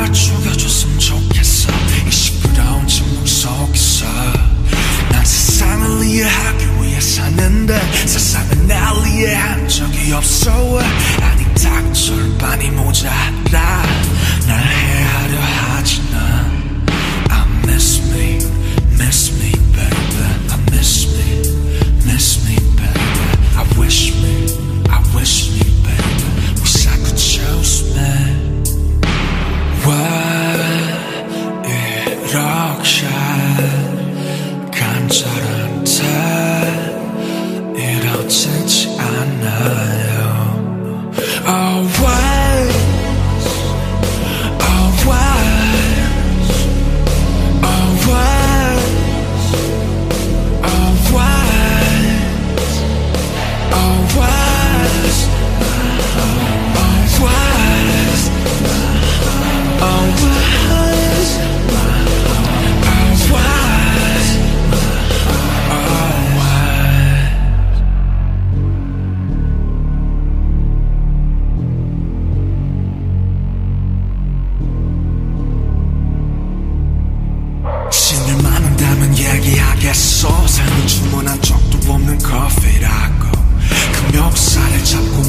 날 죽여줬으면 좋겠어. 이 시끄러운 침묵 속에서 난 세상을 이해하기 위해 사는데 세상은 날 이해한 적이 없어. 아니 딱 절반이 모자라. 날 해하려 하지 난 why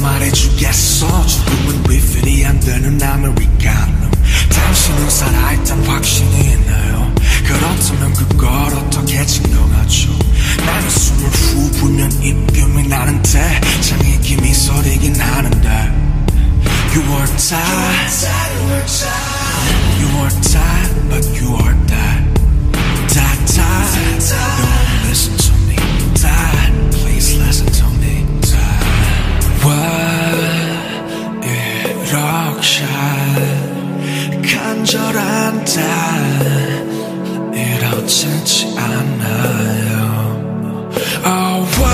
말해주겠어? 죽음은 리필이 안 되는 아메리카노. 당신은 살아있단 확신이 있나요? 그렇다면 그걸 어떻게 증명하죠? 나는 숨을 후 불면 입김이 나는데 장애김이 서리긴 하는데. You are tired You are tired 왜 이렇게 간절한데 이렇지 않아요. Oh,